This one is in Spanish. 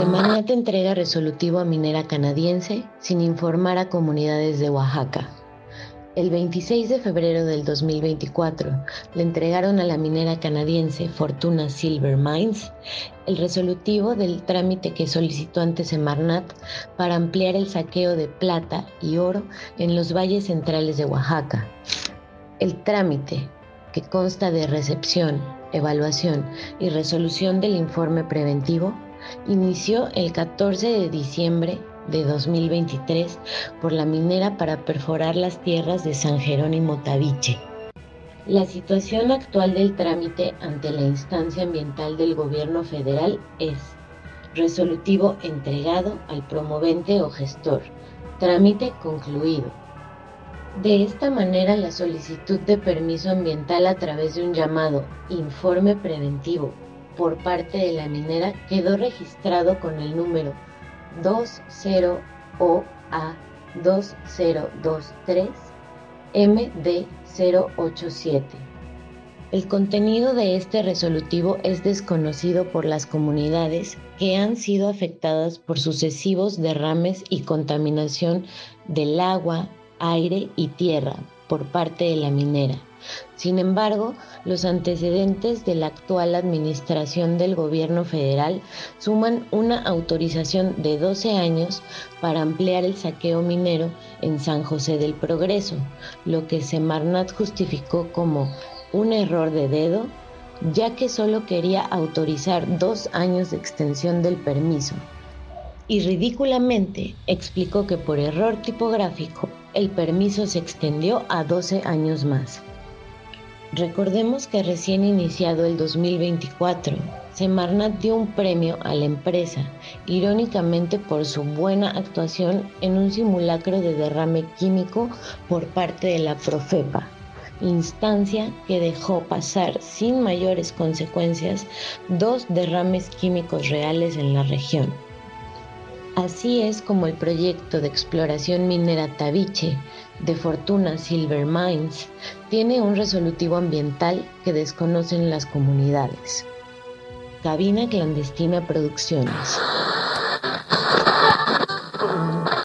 Semarnat entrega resolutivo a minera canadiense sin informar a comunidades de Oaxaca. El 26 de febrero del 2024 le entregaron a la minera canadiense Fortuna Silver Mines el resolutivo del trámite que solicitó ante Semarnat para ampliar el saqueo de plata y oro en los valles centrales de Oaxaca. El trámite, que consta de recepción, evaluación y resolución del informe preventivo, inició el 14 de diciembre de 2023 por la minera para perforar las tierras de San Jerónimo Tabiche. La situación actual del trámite ante la instancia ambiental del gobierno federal es resolutivo entregado al promovente o gestor, trámite concluido. De esta manera, la solicitud de permiso ambiental a través de un llamado informe preventivo por parte de la minera quedó registrado con el número 20OA2023 MD087. El contenido de este resolutivo es desconocido por las comunidades que han sido afectadas por sucesivos derrames y contaminación del agua, aire y tierra por parte de la minera sin embargo, los antecedentes de la actual administración del gobierno federal suman una autorización de 12 años para ampliar el saqueo minero en San José del Progreso, lo que Semarnat justificó como un error de dedo, ya que solo quería autorizar dos años de extensión del permiso. Y ridículamente explicó que por error tipográfico el permiso se extendió a 12 años más. Recordemos que recién iniciado el 2024, Semarnat dio un premio a la empresa, irónicamente por su buena actuación en un simulacro de derrame químico por parte de la Profepa, instancia que dejó pasar sin mayores consecuencias dos derrames químicos reales en la región. Así es como el proyecto de exploración minera Tabiche de Fortuna Silver Mines tiene un resolutivo ambiental que desconocen las comunidades. Cabina Clandestina Producciones.